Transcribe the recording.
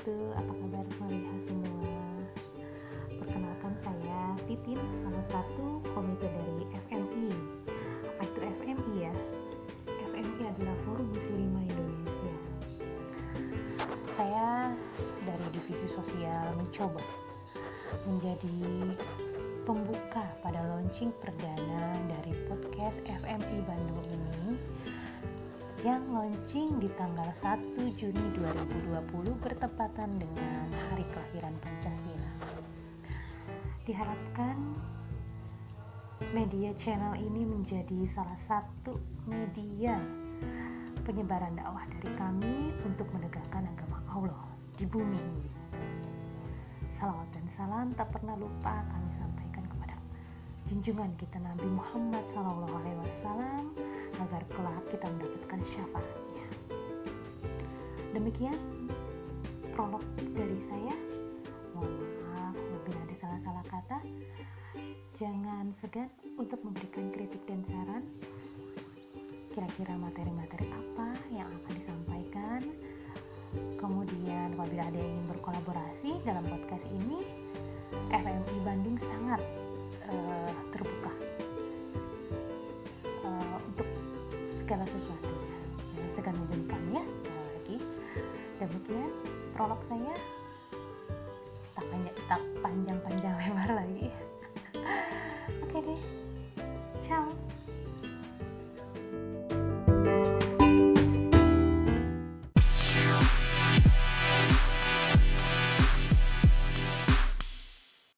itu apa kabar semuanya semua? Perkenalkan saya Titin salah satu komite dari FMI apa ah, itu FMI ya? FMI adalah Forum Muslimah Indonesia. Saya dari divisi sosial mencoba menjadi pembuka pada launching perdana dari podcast FMI Bandung ini yang launching di tanggal 1 Juni 2020 bertemu dengan hari kelahiran Pancasila. Diharapkan media channel ini menjadi salah satu media penyebaran dakwah dari kami untuk menegakkan agama Allah di bumi ini. Salawat dan salam tak pernah lupa kami sampaikan kepada junjungan kita Nabi Muhammad SAW agar kelak kita mendapatkan syafaatnya. Demikian prolog dari saya. Mohon maaf bila ada salah-salah kata. Jangan segan untuk memberikan kritik dan saran. Kira-kira materi-materi apa yang akan disampaikan Kemudian apabila ada yang ingin berkolaborasi dalam podcast ini, FMI Bandung sangat uh, terbuka uh, untuk segala sesuatu. Jangan segan hubungi kami ya. Lagi demikian prolog saya